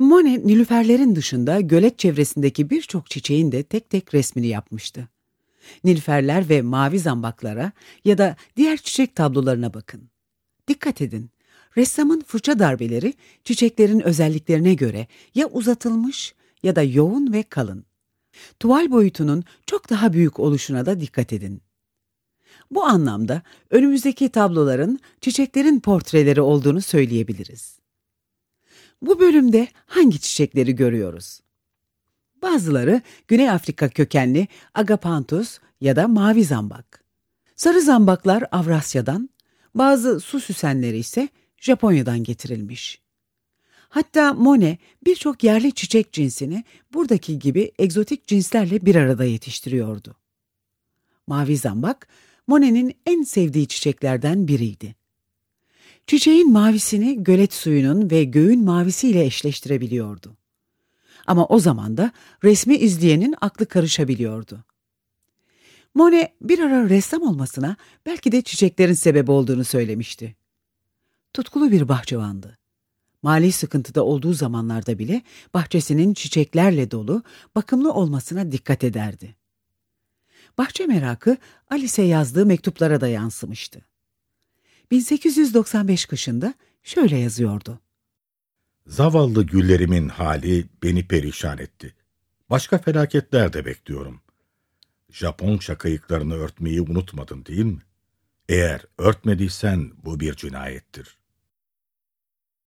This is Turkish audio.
Monet, nilüferlerin dışında gölet çevresindeki birçok çiçeğin de tek tek resmini yapmıştı. Nilüferler ve mavi zambaklara ya da diğer çiçek tablolarına bakın. Dikkat edin, ressamın fırça darbeleri çiçeklerin özelliklerine göre ya uzatılmış ya da yoğun ve kalın. Tuval boyutunun çok daha büyük oluşuna da dikkat edin. Bu anlamda önümüzdeki tabloların çiçeklerin portreleri olduğunu söyleyebiliriz. Bu bölümde hangi çiçekleri görüyoruz? Bazıları Güney Afrika kökenli Agapanthus ya da mavi zambak. Sarı zambaklar Avrasya'dan, bazı su süsenleri ise Japonya'dan getirilmiş. Hatta Monet birçok yerli çiçek cinsini buradaki gibi egzotik cinslerle bir arada yetiştiriyordu. Mavi zambak, Monet'in en sevdiği çiçeklerden biriydi. Çiçeğin mavisini gölet suyunun ve göğün mavisiyle eşleştirebiliyordu. Ama o zaman da resmi izleyenin aklı karışabiliyordu. Monet bir ara ressam olmasına belki de çiçeklerin sebebi olduğunu söylemişti. Tutkulu bir bahçıvandı. Mali sıkıntıda olduğu zamanlarda bile bahçesinin çiçeklerle dolu, bakımlı olmasına dikkat ederdi. Bahçe merakı Alice'e yazdığı mektuplara da yansımıştı. 1895 kışında şöyle yazıyordu. Zavallı güllerimin hali beni perişan etti. Başka felaketler de bekliyorum. Japon şakayıklarını örtmeyi unutmadın değil mi? Eğer örtmediysen bu bir cinayettir.